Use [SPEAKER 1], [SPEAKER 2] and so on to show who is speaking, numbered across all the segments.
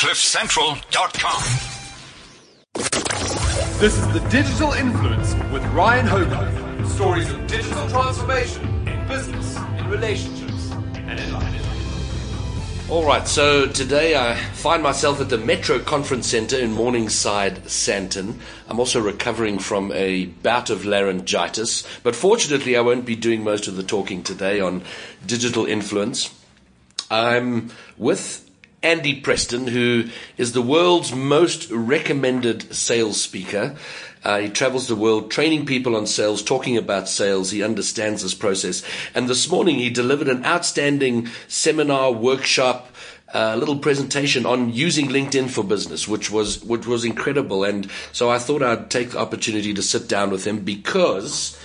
[SPEAKER 1] CliffCentral.com.
[SPEAKER 2] This is the Digital Influence with Ryan Hogarth. Stories of digital transformation in business, in relationships, and in life.
[SPEAKER 3] All right, so today I find myself at the Metro Conference Center in Morningside, Sandton. I'm also recovering from a bout of laryngitis, but fortunately, I won't be doing most of the talking today on digital influence. I'm with Andy Preston, who is the world's most recommended sales speaker. Uh, he travels the world training people on sales, talking about sales. He understands this process. And this morning he delivered an outstanding seminar, workshop, a uh, little presentation on using LinkedIn for business, which was which was incredible. And so I thought I'd take the opportunity to sit down with him because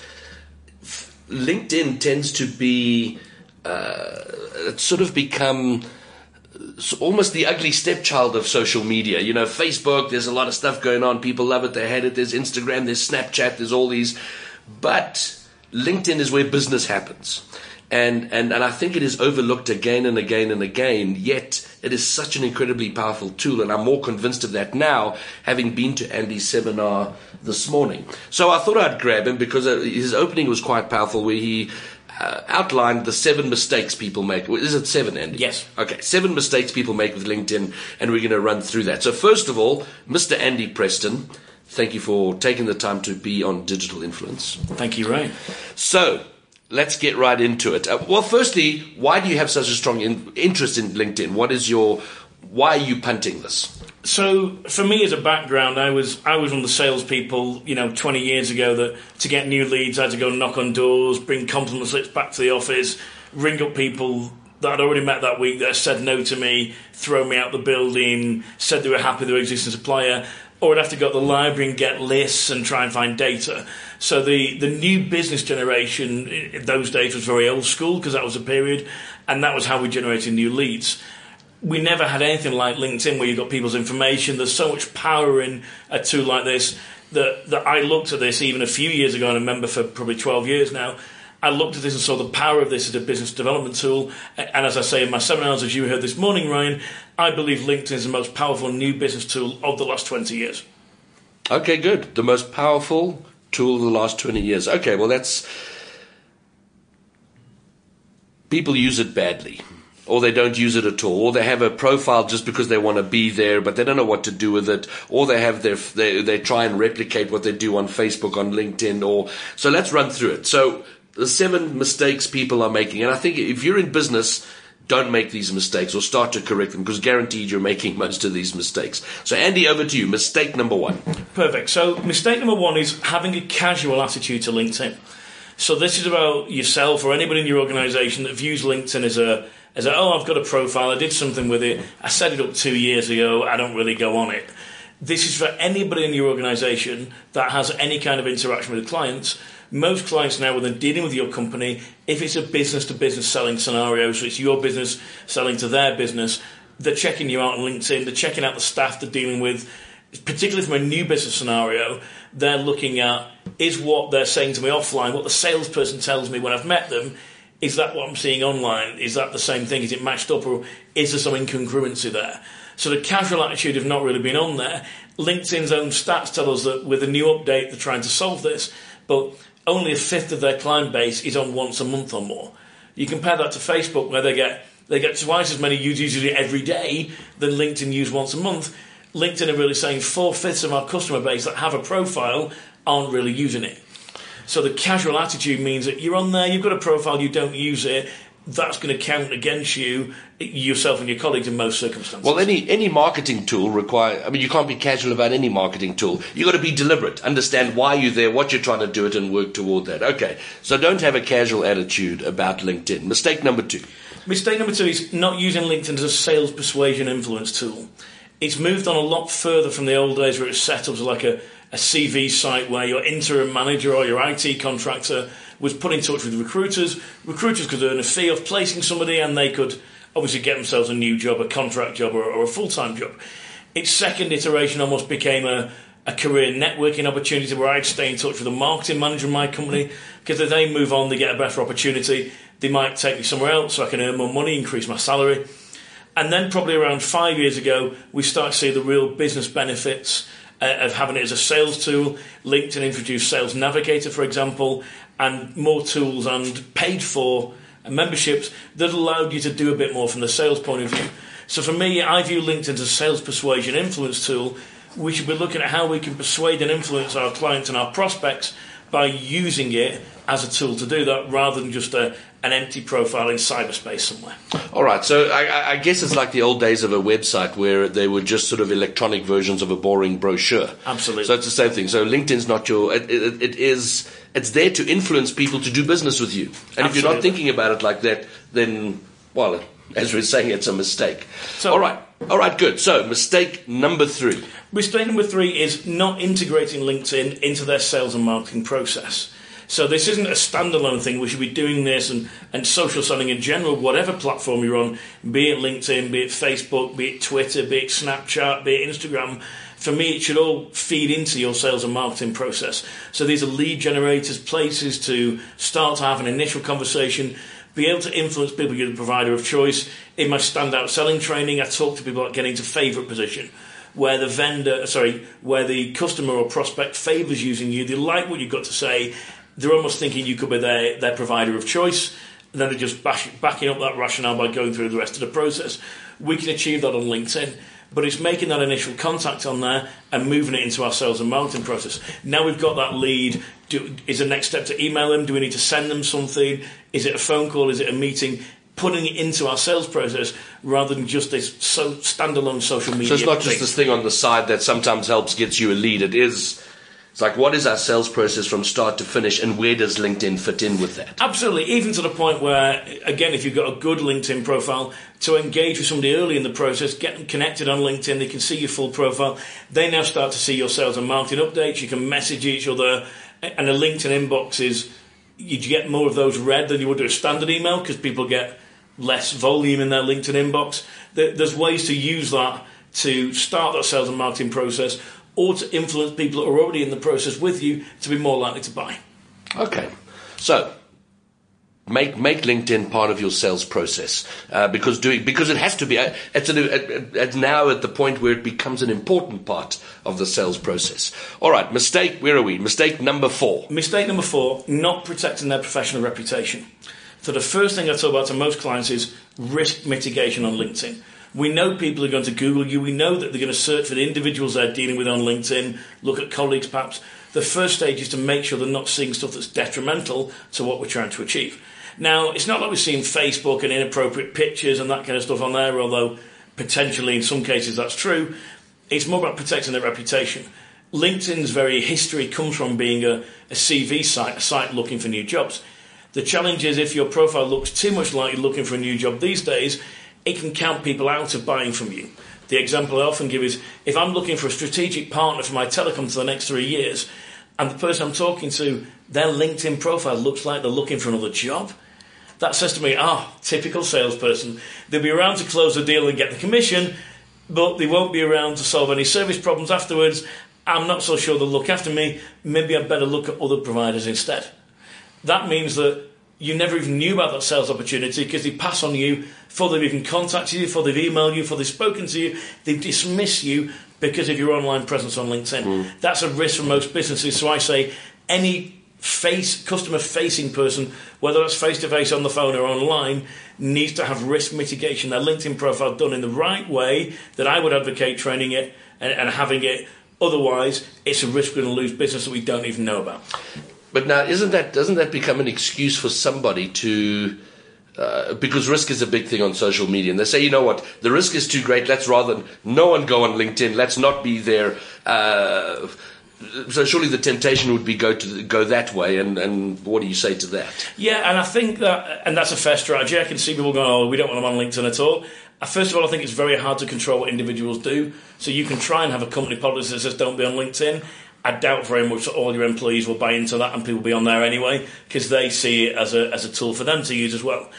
[SPEAKER 3] LinkedIn tends to be uh, it's sort of become almost the ugly stepchild of social media. You know, Facebook, there's a lot of stuff going on. People love it, they hate it. There's Instagram, there's Snapchat, there's all these. But LinkedIn is where business happens. And, and, and I think it is overlooked again and again and again, yet it is such an incredibly powerful tool. And I'm more convinced of that now, having been to Andy's seminar this morning. So I thought I'd grab him because uh, his opening was quite powerful, where he uh, outlined the seven mistakes people make. Is it seven, Andy?
[SPEAKER 4] Yes.
[SPEAKER 3] Okay, seven mistakes people make with LinkedIn, and we're going to run through that. So, first of all, Mr. Andy Preston, thank you for taking the time to be on Digital Influence.
[SPEAKER 4] Thank you, Ray.
[SPEAKER 3] So, let's get right into it. Uh, well, firstly, why do you have such a strong in- interest in LinkedIn? What is your why are you punting this?
[SPEAKER 4] So for me as a background, I was I was one of the salespeople, you know, 20 years ago that to get new leads, I had to go knock on doors, bring compliment slips back to the office, ring up people that I'd already met that week that said no to me, throw me out the building, said they were happy with their existing supplier, or I'd have to go to the library and get lists and try and find data. So the, the new business generation in those days was very old school because that was a period, and that was how we generated new leads we never had anything like LinkedIn where you've got people's information. There's so much power in a tool like this that, that I looked at this even a few years ago, and I remember for probably 12 years now. I looked at this and saw the power of this as a business development tool. And as I say in my seminars, as you heard this morning, Ryan, I believe LinkedIn is the most powerful new business tool of the last 20 years.
[SPEAKER 3] Okay, good. The most powerful tool of the last 20 years. Okay, well, that's. People use it badly or they don't use it at all, or they have a profile just because they want to be there, but they don't know what to do with it, or they have their they, they try and replicate what they do on Facebook, on LinkedIn, or so. Let's run through it. So the seven mistakes people are making, and I think if you're in business. Don't make these mistakes or start to correct them because guaranteed you're making most of these mistakes. So, Andy, over to you. Mistake number one.
[SPEAKER 4] Perfect. So, mistake number one is having a casual attitude to LinkedIn. So, this is about yourself or anybody in your organization that views LinkedIn as a as oh, I've got a profile, I did something with it, I set it up two years ago, I don't really go on it. This is for anybody in your organisation that has any kind of interaction with clients. Most clients now, when they're dealing with your company, if it's a business to business selling scenario, so it's your business selling to their business, they're checking you out on LinkedIn, they're checking out the staff they're dealing with, particularly from a new business scenario, they're looking at is what they're saying to me offline, what the salesperson tells me when I've met them, is that what I'm seeing online? Is that the same thing? Is it matched up, or is there some incongruency there? So the casual attitude have not really been on there. LinkedIn's own stats tell us that with a new update, they're trying to solve this, but only a fifth of their client base is on once a month or more. You compare that to Facebook, where they get they get twice as many users every day than LinkedIn use once a month. LinkedIn are really saying four fifths of our customer base that have a profile aren't really using it. So the casual attitude means that you're on there, you've got a profile, you don't use it. That's going to count against you, yourself and your colleagues in most circumstances.
[SPEAKER 3] Well, any any marketing tool require. I mean, you can't be casual about any marketing tool. You've got to be deliberate, understand why you're there, what you're trying to do it, and work toward that. Okay, so don't have a casual attitude about LinkedIn. Mistake number two.
[SPEAKER 4] Mistake number two is not using LinkedIn as a sales persuasion influence tool. It's moved on a lot further from the old days where it was set up as like a a CV site where your interim manager or your IT contractor was put in touch with recruiters. Recruiters could earn a fee of placing somebody and they could obviously get themselves a new job, a contract job, or, or a full time job. Its second iteration almost became a, a career networking opportunity where I'd stay in touch with the marketing manager of my company because if they move on, they get a better opportunity. They might take me somewhere else so I can earn more money, increase my salary. And then, probably around five years ago, we start to see the real business benefits uh, of having it as a sales tool. LinkedIn introduced Sales Navigator, for example, and more tools and paid for memberships that allowed you to do a bit more from the sales point of view. So for me, I view LinkedIn as a sales persuasion influence tool. We should be looking at how we can persuade and influence our clients and our prospects by using it as a tool to do that rather than just a, an empty profile in cyberspace somewhere.
[SPEAKER 3] All right, so I, I, guess it's like the old days of a website where they were just sort of electronic versions of a boring brochure.
[SPEAKER 4] Absolutely.
[SPEAKER 3] So it's the same thing. So LinkedIn's not your. it, it, it is. It's there to influence people to do business with you. And Absolutely. if you're not thinking about it like that, then well, as we're saying, it's a mistake. So, all right, all right, good. So mistake number three.
[SPEAKER 4] Mistake number three is not integrating LinkedIn into their sales and marketing process. So this isn't a standalone thing. We should be doing this and, and social selling in general, whatever platform you're on, be it LinkedIn, be it Facebook, be it Twitter, be it Snapchat, be it Instagram. For me, it should all feed into your sales and marketing process. So these are lead generators, places to start to have an initial conversation, be able to influence people you're the provider of choice. In my standout selling training, I talk to people about getting to favourite position where the vendor, sorry, where the customer or prospect favours using you. They like what you've got to say, they're almost thinking you could be their, their provider of choice, and then they're just bash, backing up that rationale by going through the rest of the process. We can achieve that on LinkedIn, but it's making that initial contact on there and moving it into our sales and marketing process. Now we've got that lead. Do, is the next step to email them? Do we need to send them something? Is it a phone call? Is it a meeting? Putting it into our sales process rather than just this so standalone social media.
[SPEAKER 3] So it's not
[SPEAKER 4] thing.
[SPEAKER 3] just this thing on the side that sometimes helps gets you a lead. It is it's like, what is our sales process from start to finish, and where does LinkedIn fit in with that?
[SPEAKER 4] Absolutely, even to the point where, again, if you've got a good LinkedIn profile, to engage with somebody early in the process, get them connected on LinkedIn, they can see your full profile. They now start to see your sales and marketing updates. You can message each other, and a LinkedIn inbox is you get more of those read than you would do a standard email because people get less volume in their LinkedIn inbox. There's ways to use that to start that sales and marketing process or to influence people that are already in the process with you to be more likely to buy.
[SPEAKER 3] Okay, so make make LinkedIn part of your sales process uh, because doing because it has to be. Uh, it's, an, it's now at the point where it becomes an important part of the sales process. All right, mistake. Where are we? Mistake number four.
[SPEAKER 4] Mistake number four: not protecting their professional reputation. So the first thing I talk about to most clients is risk mitigation on LinkedIn. We know people are going to Google you. We know that they're going to search for the individuals they're dealing with on LinkedIn, look at colleagues perhaps. The first stage is to make sure they're not seeing stuff that's detrimental to what we're trying to achieve. Now, it's not like we've seen Facebook and inappropriate pictures and that kind of stuff on there, although potentially in some cases that's true. It's more about protecting their reputation. LinkedIn's very history comes from being a, a CV site, a site looking for new jobs. The challenge is if your profile looks too much like you're looking for a new job these days, it can count people out of buying from you. The example I often give is if I'm looking for a strategic partner for my telecom for the next three years, and the person I'm talking to, their LinkedIn profile looks like they're looking for another job, that says to me, ah, oh, typical salesperson. They'll be around to close the deal and get the commission, but they won't be around to solve any service problems afterwards. I'm not so sure they'll look after me. Maybe I'd better look at other providers instead. That means that you never even knew about that sales opportunity because they pass on you before they've even contacted you, before they've emailed you, before they've spoken to you. They dismiss you because of your online presence on LinkedIn. Mm. That's a risk for most businesses. So I say any face customer facing person, whether that's face to face on the phone or online, needs to have risk mitigation. Their LinkedIn profile done in the right way that I would advocate training it and, and having it. Otherwise, it's a risk we're going to lose business that we don't even know about.
[SPEAKER 3] But now, isn't that doesn't that become an excuse for somebody to? Uh, because risk is a big thing on social media, and they say, you know what, the risk is too great. Let's rather no one go on LinkedIn. Let's not be there. Uh, so surely the temptation would be go to go that way, and, and what do you say to that?
[SPEAKER 4] Yeah, and I think that, and that's a fair strategy. I can see people going, "Oh, we don't want them on LinkedIn at all." Uh, first of all, I think it's very hard to control what individuals do. So you can try and have a company policy that says don't be on LinkedIn. I doubt very much that all your employees will buy into that and people will be on there anyway because they see it as a, as a tool for them to use as well.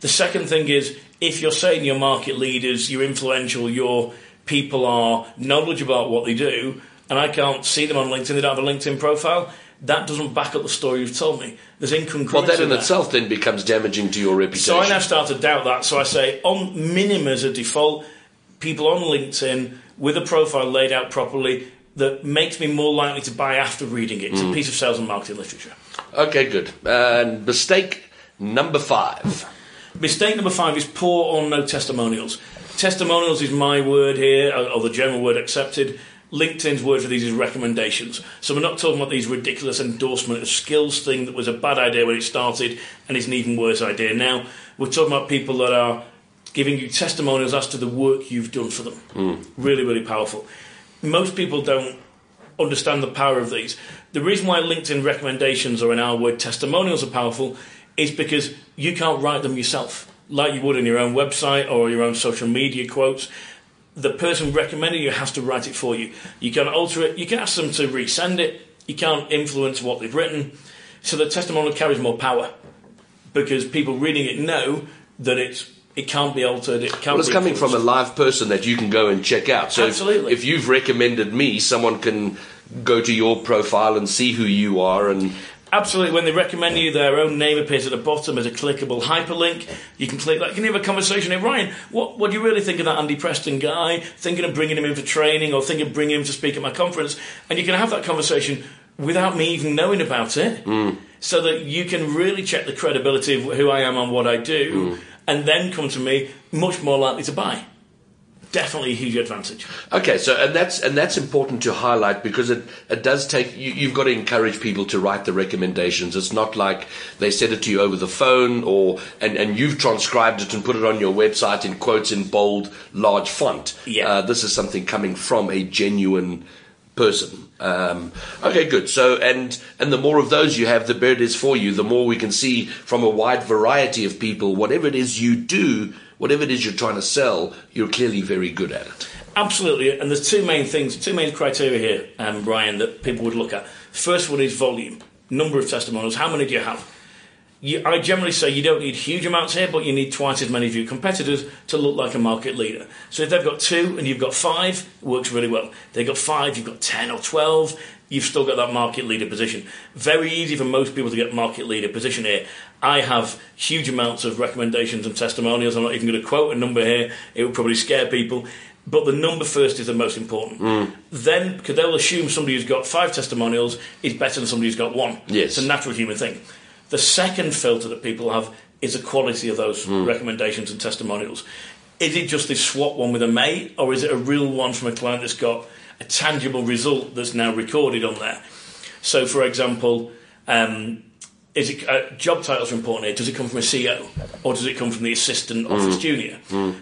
[SPEAKER 4] The second thing is if you're saying you're market leaders, you're influential, your people are knowledgeable about what they do, and I can't see them on LinkedIn, they don't have a LinkedIn profile, that doesn't back up the story you've told me. There's incongruence.
[SPEAKER 3] Well, that in
[SPEAKER 4] there.
[SPEAKER 3] itself then becomes damaging to your reputation.
[SPEAKER 4] So I now start to doubt that. So I say, on minimum as a default, people on LinkedIn with a profile laid out properly that makes me more likely to buy after reading it. It's
[SPEAKER 3] Mm.
[SPEAKER 4] a piece of sales and marketing literature.
[SPEAKER 3] Okay, good. And mistake number five.
[SPEAKER 4] Mistake number five is poor or no testimonials. Testimonials is my word here, or or the general word accepted. LinkedIn's word for these is recommendations. So we're not talking about these ridiculous endorsement of skills thing that was a bad idea when it started and is an even worse idea now. We're talking about people that are giving you testimonials as to the work you've done for them. Hmm. Really, really powerful. Most people don't understand the power of these. The reason why LinkedIn recommendations or in our word testimonials are powerful is because you can't write them yourself like you would in your own website or your own social media quotes. The person recommending you has to write it for you. You can alter it, you can ask them to resend it, you can't influence what they've written. So the testimonial carries more power because people reading it know that it's it can't be altered. It can't
[SPEAKER 3] Well, it's coming from a live person that you can go and check out. So if-
[SPEAKER 4] Absolutely.
[SPEAKER 3] If, you've recommended me, someone can go to your profile and see who you are and
[SPEAKER 4] Absolutely. When they recommend you, their own name appears at the bottom as a clickable hyperlink. You can click that. You can have a conversation. Hey, Ryan, what, what do you really think of that Andy Preston guy? Thinking of bringing him in for training or thinking of bringing him to speak at my conference? And you can have that conversation without me even knowing about it. Hmm. So that you can really check the credibility of who I am and what I do hmm. and then come to me much more likely to buy. Definitely a huge advantage.
[SPEAKER 3] Okay, so and that's and that's important to highlight because it, it does take you, you've got to encourage people to write the recommendations. It's not like they said it to you over the phone or and, and you've transcribed it and put it on your website in quotes in bold, large font.
[SPEAKER 4] Yeah.
[SPEAKER 3] Uh, this is something coming from a genuine person. Um, okay, good. So and and the more of those you have, the better it is for you. The more we can see from a wide variety of people, whatever it is you do, whatever it is you're trying to sell, you're clearly very good at it.
[SPEAKER 4] Absolutely, and there's two main things, two main criteria here, um, Brian, that people would look at. First one is volume, number of testimonials. How many do you have? You, I generally say you don't need huge amounts here, but you need twice as many of your competitors to look like a market leader. So if they've got two and you've got five, it works really well. They've got five, you've got ten or twelve, you've still got that market leader position. Very easy for most people to get market leader position here. I have huge amounts of recommendations and testimonials. I'm not even going to quote a number here; it would probably scare people. But the number first is the most important. Mm. Then, because they'll assume somebody who's got five testimonials is better than somebody who's got one.
[SPEAKER 3] Yes.
[SPEAKER 4] It's a natural human thing. The second filter that people have is the quality of those mm. recommendations and testimonials. Is it just this swap one with a mate, or is it a real one from a client that's got a tangible result that's now recorded on there? So, for example, um, is it uh, job titles are important here? Does it come from a CEO, or does it come from the assistant office junior?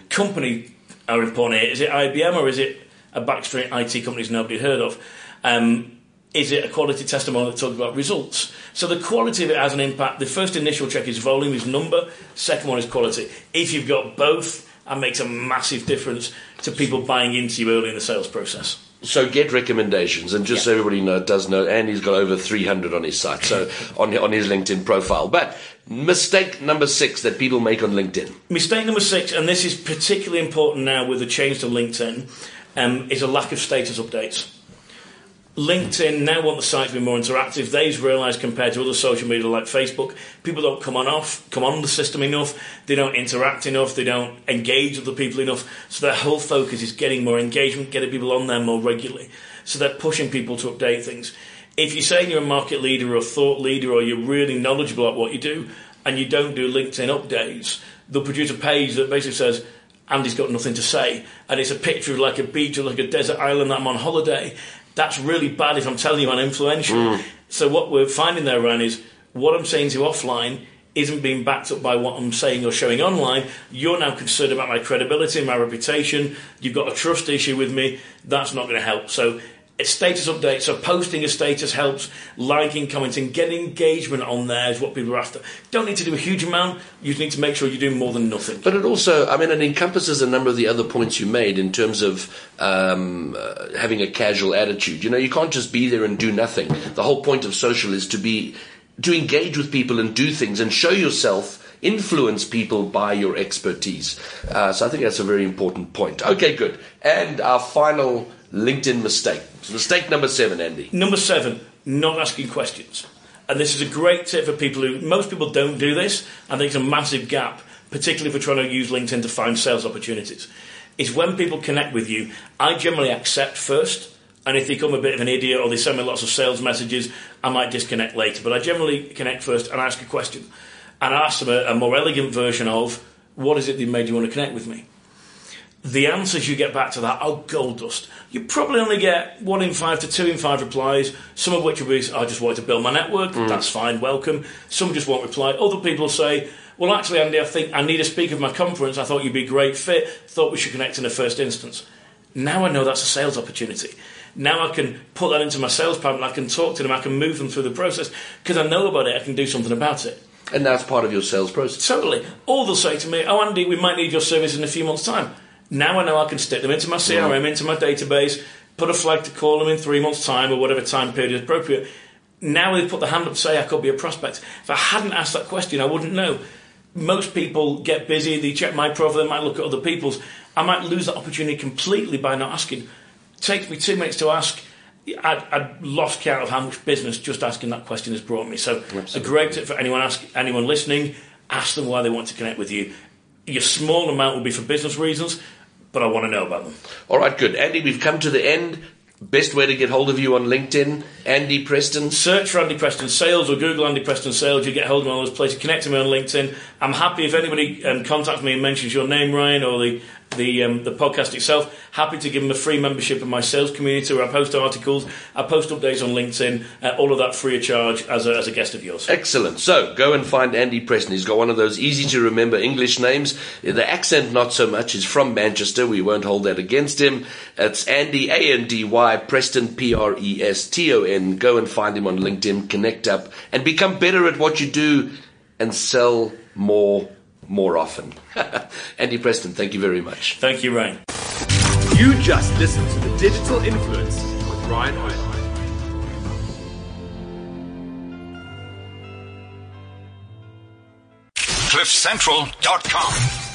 [SPEAKER 4] Company are important here. Is it IBM or is it a backstreet IT companies nobody heard of? Um, is it a quality testimonial that talks about results? So the quality of it has an impact. The first initial check is volume, is number. Second one is quality. If you've got both, that makes a massive difference to people buying into you early in the sales process.
[SPEAKER 3] So get recommendations, and just so everybody know, does know, Andy's got over 300 on his site, so on on his LinkedIn profile. But mistake number six that people make on LinkedIn.
[SPEAKER 4] Mistake number six, and this is particularly important now with the change to LinkedIn, um, is a lack of status updates. LinkedIn now want the site to be more interactive. They've realised compared to other social media like Facebook, people don't come on off, come on the system enough. They don't interact enough. They don't engage with the people enough. So their whole focus is getting more engagement, getting people on there more regularly. So they're pushing people to update things. If you're saying you're a market leader or a thought leader or you're really knowledgeable at what you do, and you don't do LinkedIn updates, they'll produce a page that basically says, Andy's got nothing to say. And it's a picture of like a beach or like a desert island that I'm on holiday. That's really bad if I'm telling you I'm influential. Mm. So what we're finding there, Ryan, is what I'm saying to you offline isn't being backed up by what I'm saying or showing online. You're now concerned about my credibility, my reputation. You've got a trust issue with me. That's not going to help. So status updates. So posting a status helps. Liking, commenting, getting engagement on there is what people are after. Don't need to do a huge amount. You just need to make sure you're doing more than nothing.
[SPEAKER 3] But it also, I mean, it encompasses a number of the other points you made in terms of um, uh, having a casual attitude. You know, you can't just be there and do nothing. The whole point of social is to be to engage with people and do things and show yourself. Influence people by your expertise. Uh, so I think that's a very important point. Okay, good. And our final LinkedIn mistake. Mistake number seven, Andy.
[SPEAKER 4] Number seven, not asking questions. And this is a great tip for people who, most people don't do this. I think it's a massive gap, particularly if we're trying to use LinkedIn to find sales opportunities. Is when people connect with you, I generally accept first. And if they come a bit of an idiot or they send me lots of sales messages, I might disconnect later. But I generally connect first and ask a question. And ask them a, a more elegant version of, what is it that made you want to connect with me? The answers you get back to that are gold dust. You probably only get one in five to two in five replies, some of which will be, I just wanted to build my network, mm. that's fine, welcome. Some just won't reply. Other people say, well, actually, Andy, I think I need a speaker for my conference. I thought you'd be a great fit, thought we should connect in the first instance. Now I know that's a sales opportunity. Now I can put that into my sales pipeline, I can talk to them, I can move them through the process because I know about it, I can do something about it.
[SPEAKER 3] And that's part of your sales process.
[SPEAKER 4] Totally. Or they'll say to me, Oh, Andy, we might need your service in a few months' time. Now I know I can stick them into my CRM, into my database, put a flag to call them in three months' time or whatever time period is appropriate. Now they put the hand up to say I could be a prospect. If I hadn't asked that question, I wouldn't know. Most people get busy, they check my profile, they might look at other people's. I might lose that opportunity completely by not asking. It takes me two minutes to ask. I'd, I'd, lost count of how much business just asking that question has brought me. So, Absolutely. a great tip for anyone ask anyone listening: ask them why they want to connect with you. Your small amount will be for business reasons but I want to know about them.
[SPEAKER 3] All right, good. Andy, we've come to the end. Best way to get hold of you on LinkedIn, Andy Preston.
[SPEAKER 4] Search for Andy Preston Sales or Google Andy Preston Sales. You get hold of me on those places. Connect to me on LinkedIn. I'm happy if anybody um, contacts me and mentions your name, Ryan, or the the um, the podcast itself. Happy to give them a free membership in my sales community where I post articles, I post updates on LinkedIn, uh, all of that free of charge as a, as a guest of yours.
[SPEAKER 3] Excellent. So go and find Andy Preston. He's got one of those easy to remember English names. The accent not so much. He's from Manchester. We won't hold that against him. It's Andy A N D Y Preston P R E S T O N. Go and find him on LinkedIn. Connect up and become better at what you do and sell more more often. Andy Preston, thank you very much.
[SPEAKER 4] Thank you, Ryan.
[SPEAKER 2] You just listened to The Digital Influence with Ryan Hogarth.
[SPEAKER 1] CliffCentral.com